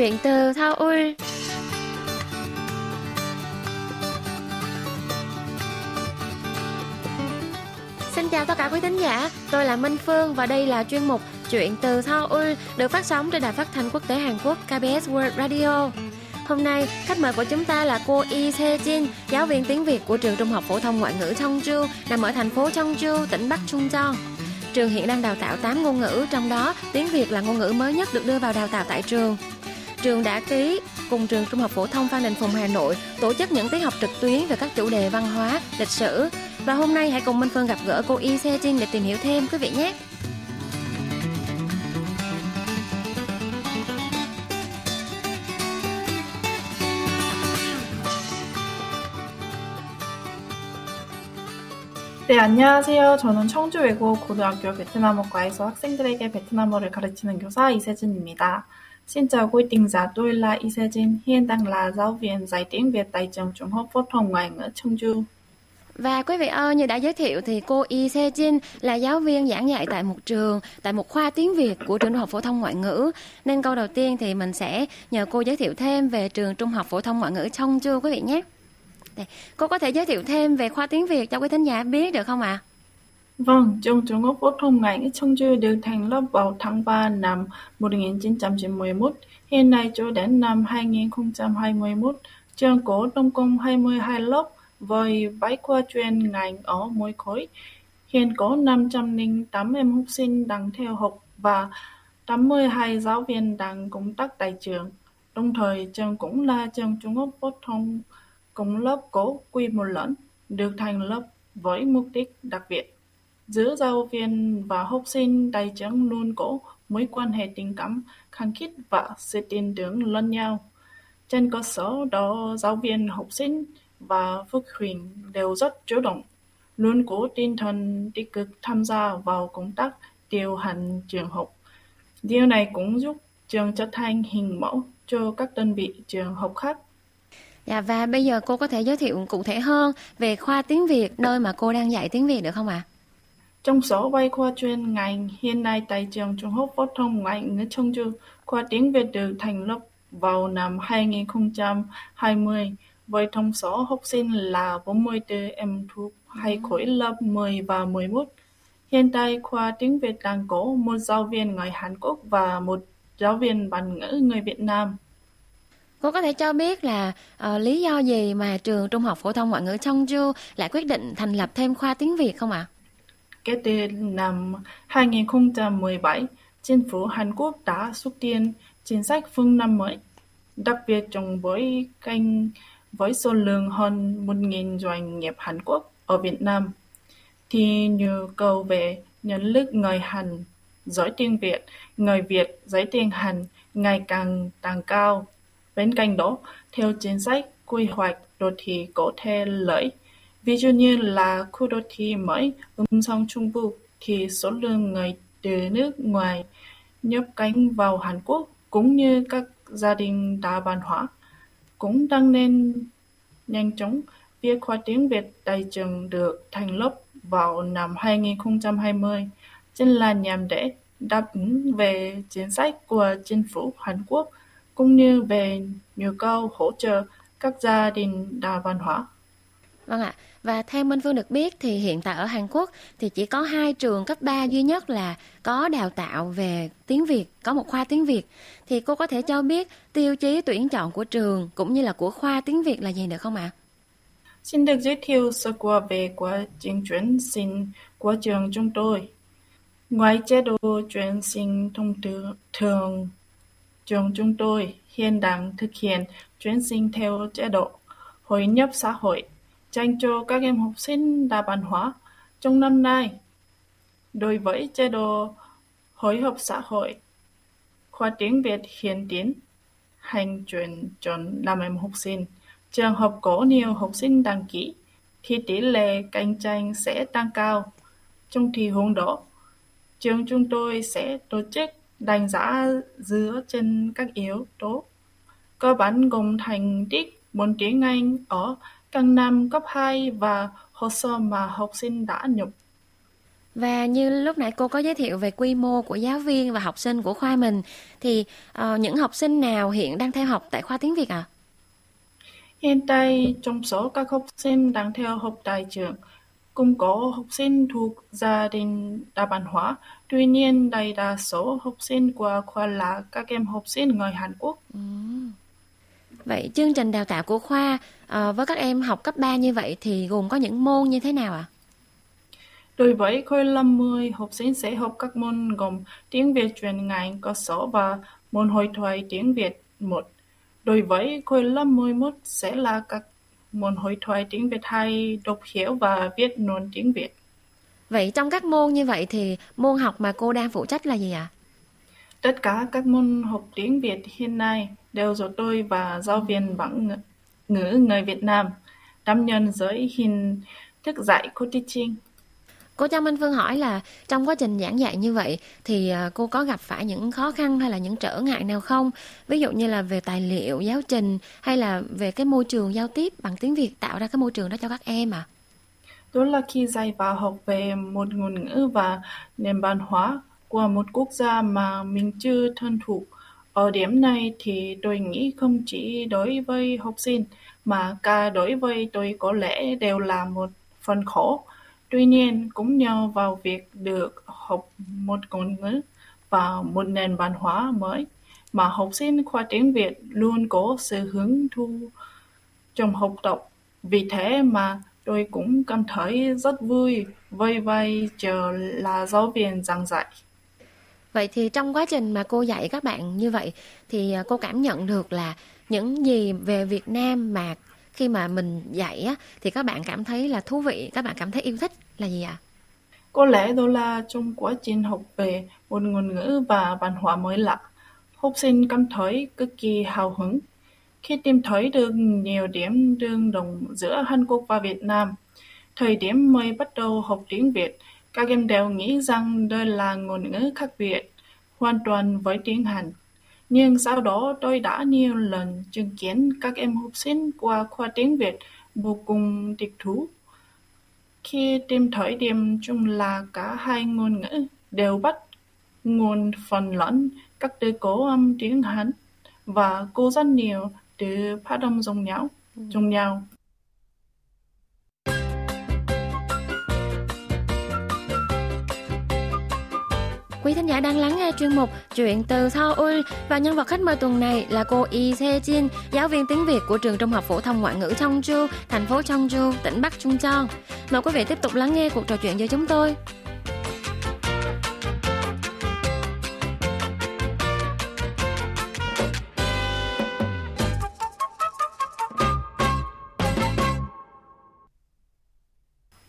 Chuyện từ Seoul. Xin chào tất cả quý thính giả, tôi là Minh Phương và đây là chuyên mục Chuyện từ Seoul được phát sóng trên đài phát thanh quốc tế Hàn Quốc KBS World Radio. Hôm nay, khách mời của chúng ta là cô Yi Se Jin, giáo viên tiếng Việt của trường Trung học phổ thông ngoại ngữ Chongju, nằm ở thành phố Chongju, tỉnh Bắc Trung Cheong. Trường hiện đang đào tạo 8 ngôn ngữ, trong đó tiếng Việt là ngôn ngữ mới nhất được đưa vào đào tạo tại trường Trường đã ký cùng trường Trung học phổ thông Phan Đình Phùng Hà Nội tổ chức những tiết học trực tuyến về các chủ đề văn hóa, lịch sử. Và hôm nay hãy cùng Minh Phương gặp gỡ cô Y Se Jin để tìm hiểu thêm quý vị nhé. 네, 안녕하세요. 저는 청주 외국 고등학교 베트남어과에서 학생들에게 베트남어를 가르치는 교사 이세진입니다. Xin chào quý thính giả, tôi là Isejin, hiện đang là giáo viên dạy tiếng Việt tại trường Trung học phổ thông ngoại ngữ Cheongju. Và quý vị ơi, như đã giới thiệu thì cô Y Se Jin là giáo viên giảng dạy tại một trường, tại một khoa tiếng Việt của trường Trung học phổ thông ngoại ngữ. Nên câu đầu tiên thì mình sẽ nhờ cô giới thiệu thêm về trường Trung học phổ thông ngoại ngữ Cheongju quý vị nhé. Đây, cô có thể giới thiệu thêm về khoa tiếng Việt cho quý thính giả biết được không ạ? À? Vâng, trường Trung học phổ thông ngành ngữ chưa được thành lập vào tháng 3 năm 1991. Hiện nay cho đến năm 2021, trường có tổng cộng 22 lớp với bảy khoa chuyên ngành ở mỗi khối. Hiện có 508 em học sinh đang theo học và 82 giáo viên đang công tác tại trường. Đồng thời, trường cũng là trường trung học phổ thông cùng lớp có quy mô lớn, được thành lập với mục đích đặc biệt. Giữa giáo viên và học sinh tại trường luôn có mối quan hệ tình cảm, khăng khít và sự tin tưởng lẫn nhau. Trên cơ sở đó, giáo viên, học sinh và phụ huynh đều rất chủ động, luôn có tinh thần tích cực tham gia vào công tác điều hành trường học. Điều này cũng giúp trường trở thành hình mẫu cho các đơn vị trường học khác. Dạ và bây giờ cô có thể giới thiệu cụ thể hơn về khoa tiếng Việt nơi mà cô đang dạy tiếng Việt được không ạ? À? Trong số bảy khoa chuyên ngành hiện nay tại trường Trung học phổ thông ngoại ngữ Cheongju, khoa tiếng Việt được thành lập vào năm 2020 với thông số học sinh là 44 em thuộc hai khối lớp 10 và 11. Hiện tại, khoa tiếng Việt đang có một giáo viên người Hàn Quốc và một giáo viên bản ngữ người Việt Nam. Cô có thể cho biết là uh, lý do gì mà trường Trung học phổ thông ngoại ngữ Cheongju lại quyết định thành lập thêm khoa tiếng Việt không ạ? À? Kể từ năm 2017, chính phủ Hàn Quốc đã xúc tiến chính sách phương Nam mới, đặc biệt trong bối cảnh với số lượng hơn 1.000 doanh nghiệp Hàn Quốc ở Việt Nam, thì nhu cầu về nhân lực người Hàn giỏi tiếng Việt, người Việt giỏi tiếng Hàn ngày càng tăng cao. Bên cạnh đó, theo chính sách quy hoạch đô thị có thể lợi, ví dụ như là khu đô thị mới ứng sông Trung Bộ thì số lượng người từ nước ngoài nhập cảnh vào Hàn Quốc cũng như các gia đình đa văn hóa cũng tăng lên nhanh chóng. Việc khoa tiếng Việt tại trường được thành lập vào năm 2020 chính là nhằm để đáp ứng về chính sách của chính phủ Hàn Quốc cũng như về nhu cầu hỗ trợ các gia đình đa văn hóa. Vâng ạ. Và theo Minh Phương được biết thì hiện tại ở Hàn Quốc thì chỉ có hai trường cấp 3 duy nhất là có đào tạo về tiếng Việt, có một khoa tiếng Việt. Thì cô có thể cho biết tiêu chí tuyển chọn của trường cũng như là của khoa tiếng Việt là gì được không ạ? Xin được giới thiệu sơ qua về quá trình chuyển sinh của trường chúng tôi. Ngoài chế độ chuyển sinh thông thường, trường chúng tôi hiện đang thực hiện chuyển sinh theo chế độ hội nhập xã hội dành cho các em học sinh đa văn hóa trong năm nay. Đối với chế độ hội học xã hội, khoa tiếng Việt hiện tiến hành chuyển chọn làm em học sinh. Trường hợp có nhiều học sinh đăng ký thì tỷ lệ cạnh tranh sẽ tăng cao. Trong thì huống đó, trường chúng tôi sẽ tổ chức đánh giá dựa trên các yếu tố cơ bản gồm thành tích môn tiếng Anh ở các năm cấp 2 và hồ sơ mà học sinh đã nộp. Và như lúc nãy cô có giới thiệu về quy mô của giáo viên và học sinh của khoa mình thì uh, những học sinh nào hiện đang theo học tại khoa tiếng Việt ạ? À? Hiện tại trong số các học sinh đang theo học tại trường cũng có học sinh thuộc gia đình đa văn hóa, tuy nhiên đại đa số học sinh của khoa là các em học sinh người Hàn Quốc. Ừ. Vậy chương trình đào tạo của khoa uh, với các em học cấp 3 như vậy thì gồm có những môn như thế nào ạ? À? Đối với khối lớp 10, học sinh sẽ học các môn gồm tiếng Việt chuyên ngành cơ sở và môn hội thoại tiếng Việt 1. Đối với khối lớp 11 sẽ là các môn hội thoại tiếng Việt hay đọc hiểu và viết nôn tiếng Việt. Vậy trong các môn như vậy thì môn học mà cô đang phụ trách là gì ạ? À? Tất cả các môn học tiếng Việt hiện nay đều do tôi và giáo viên bằng ngữ người Việt Nam đảm nhận giới hình thức dạy cô teaching. Cô Trang Minh Phương hỏi là trong quá trình giảng dạy như vậy thì à, cô có gặp phải những khó khăn hay là những trở ngại nào không? Ví dụ như là về tài liệu, giáo trình hay là về cái môi trường giao tiếp bằng tiếng Việt tạo ra cái môi trường đó cho các em à? Đó là khi dạy và học về một ngôn ngữ và nền văn hóa của một quốc gia mà mình chưa thân thuộc. Ở điểm này thì tôi nghĩ không chỉ đối với học sinh mà cả đối với tôi có lẽ đều là một phần khổ. Tuy nhiên, cũng nhờ vào việc được học một ngôn ngữ và một nền văn hóa mới mà học sinh khoa tiếng Việt luôn có sự hứng thú trong học tập. Vì thế mà tôi cũng cảm thấy rất vui với vai trò là giáo viên giảng dạy. Vậy thì trong quá trình mà cô dạy các bạn như vậy thì à, cô cảm nhận được là những gì về Việt Nam mà khi mà mình dạy á, thì các bạn cảm thấy là thú vị, các bạn cảm thấy yêu thích là gì ạ? À? Có lẽ đó là trong quá trình học về một ngôn ngữ và văn hóa mới lạ, học sinh cảm thấy cực kỳ hào hứng khi tìm thấy được nhiều điểm tương đồng giữa Hàn Quốc và Việt Nam. Thời điểm mới bắt đầu học tiếng Việt, các em đều nghĩ rằng đây là ngôn ngữ khác biệt, hoàn toàn với tiếng Hàn. Nhưng sau đó tôi đã nhiều lần chứng kiến các em học sinh qua khoa tiếng Việt vô cùng thích thú. Khi tìm thấy điểm chung là cả hai ngôn ngữ đều bắt nguồn phần lẫn các từ cố âm tiếng Hàn và có rất nhiều từ phát âm giống nhau. Giống nhau. Quý thính giả đang lắng nghe chuyên mục Chuyện từ Seoul và nhân vật khách mời tuần này là cô Yi Se Jin, giáo viên tiếng Việt của trường Trung học phổ thông ngoại ngữ Chongju, thành phố Chongju, tỉnh Bắc Trung Cheon. Mời quý vị tiếp tục lắng nghe cuộc trò chuyện với chúng tôi.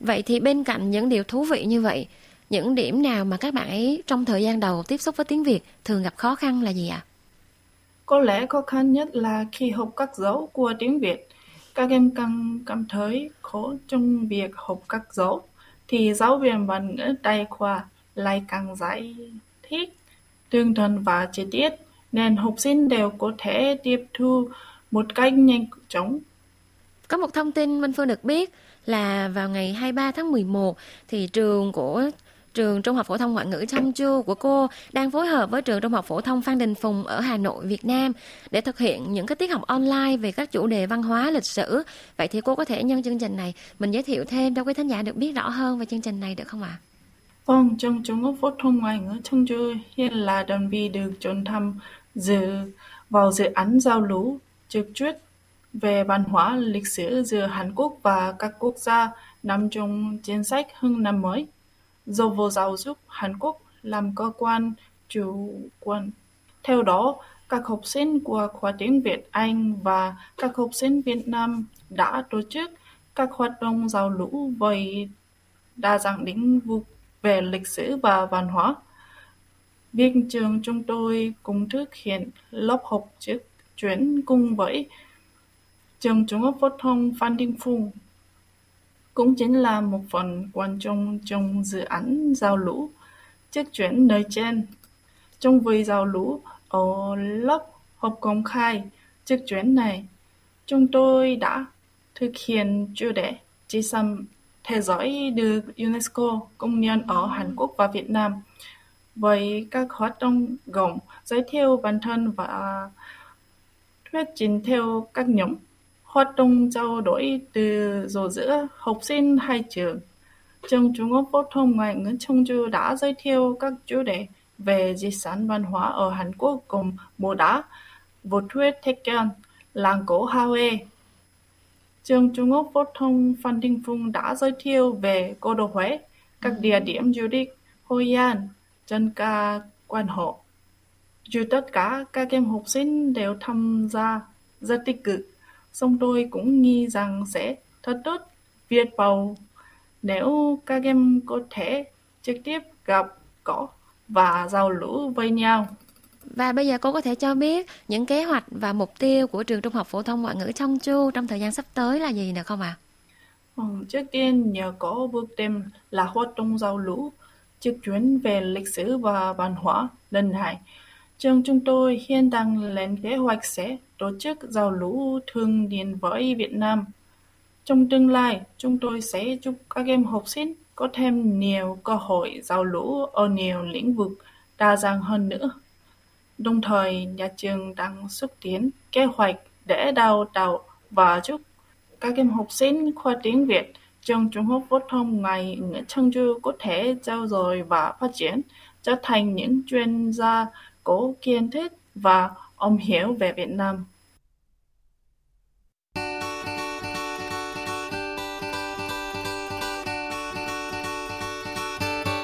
Vậy thì bên cạnh những điều thú vị như vậy, những điểm nào mà các bạn ấy trong thời gian đầu tiếp xúc với tiếng Việt thường gặp khó khăn là gì ạ? À? Có lẽ khó khăn nhất là khi học các dấu của tiếng Việt. Các em càng cảm thấy khó trong việc học các dấu, thì giáo viên văn ngữ đại khoa lại càng giải thích tương thuần và chi tiết, nên học sinh đều có thể tiếp thu một cách nhanh chóng. Có một thông tin Minh Phương được biết là vào ngày 23 tháng 11 thì trường của trường Trung học phổ thông ngoại ngữ Trong Chu của cô đang phối hợp với trường Trung học phổ thông Phan Đình Phùng ở Hà Nội, Việt Nam để thực hiện những cái tiết học online về các chủ đề văn hóa, lịch sử. Vậy thì cô có thể nhân chương trình này mình giới thiệu thêm cho quý thính giả được biết rõ hơn về chương trình này được không ạ? À? Vâng, trường Trung học phổ thông ngoại ngữ Trong Chu hiện là đơn vị được chọn thăm dự vào dự án giao lưu trực tuyến về văn hóa lịch sử giữa Hàn Quốc và các quốc gia nằm trong chính sách hưng năm mới do Bộ Giáo dục Hàn Quốc làm cơ quan chủ quản. Theo đó, các học sinh của khóa tiếng Việt Anh và các học sinh Việt Nam đã tổ chức các hoạt động giao lưu với đa dạng lĩnh vực về lịch sử và văn hóa. Viện trường chúng tôi cũng thực hiện lớp học trực tuyến cùng với trường Trung học phổ thông Phan Đình Phùng cũng chính là một phần quan trọng trong dự án giao lũ chức chuyển nơi trên. Trong vui giao lũ ở lớp học công khai chức chuyển này, chúng tôi đã thực hiện chủ đề chỉ xăm thế giới được UNESCO công nhận ở Hàn Quốc và Việt Nam với các hoạt động gồm giới thiệu bản thân và thuyết trình theo các nhóm hoạt động trao đổi từ dù giữa học sinh hai trường. Trường Trung học phổ thông ngoại ngữ Chungju đã giới thiệu các chủ đề về di sản văn hóa ở Hàn Quốc gồm mộ đá, vô thuyết Taekyon, làng cổ Hawaii. Trường Trung học phổ thông Phan Đình Phùng đã giới thiệu về cô đô Huế, các địa điểm du lịch Hội An, chân ca quan hộ. Dù tất cả các em học sinh đều tham gia rất tích cực, song tôi cũng nghĩ rằng sẽ thật tốt việc bầu nếu các em có thể trực tiếp gặp gỡ và giao lưu với nhau. Và bây giờ cô có thể cho biết những kế hoạch và mục tiêu của trường Trung học phổ thông ngoại ngữ Trong Chu trong thời gian sắp tới là gì được không ạ? À? Ừ, trước tiên nhờ có bước đêm là hoạt động giao lưu trực tuyến về lịch sử và văn hóa lần này. Trường chúng tôi hiện đang lên kế hoạch sẽ tổ chức giao lưu thường niên với Việt Nam. Trong tương lai, chúng tôi sẽ giúp các em học sinh có thêm nhiều cơ hội giao lưu ở nhiều lĩnh vực đa dạng hơn nữa. Đồng thời, nhà trường đang xúc tiến kế hoạch để đào tạo và giúp các em học sinh khoa tiếng Việt trường trung học phổ thông ngày ngữ Du có thể trao dồi và phát triển, trở thành những chuyên gia có kiến thức và ông hiểu về Việt Nam.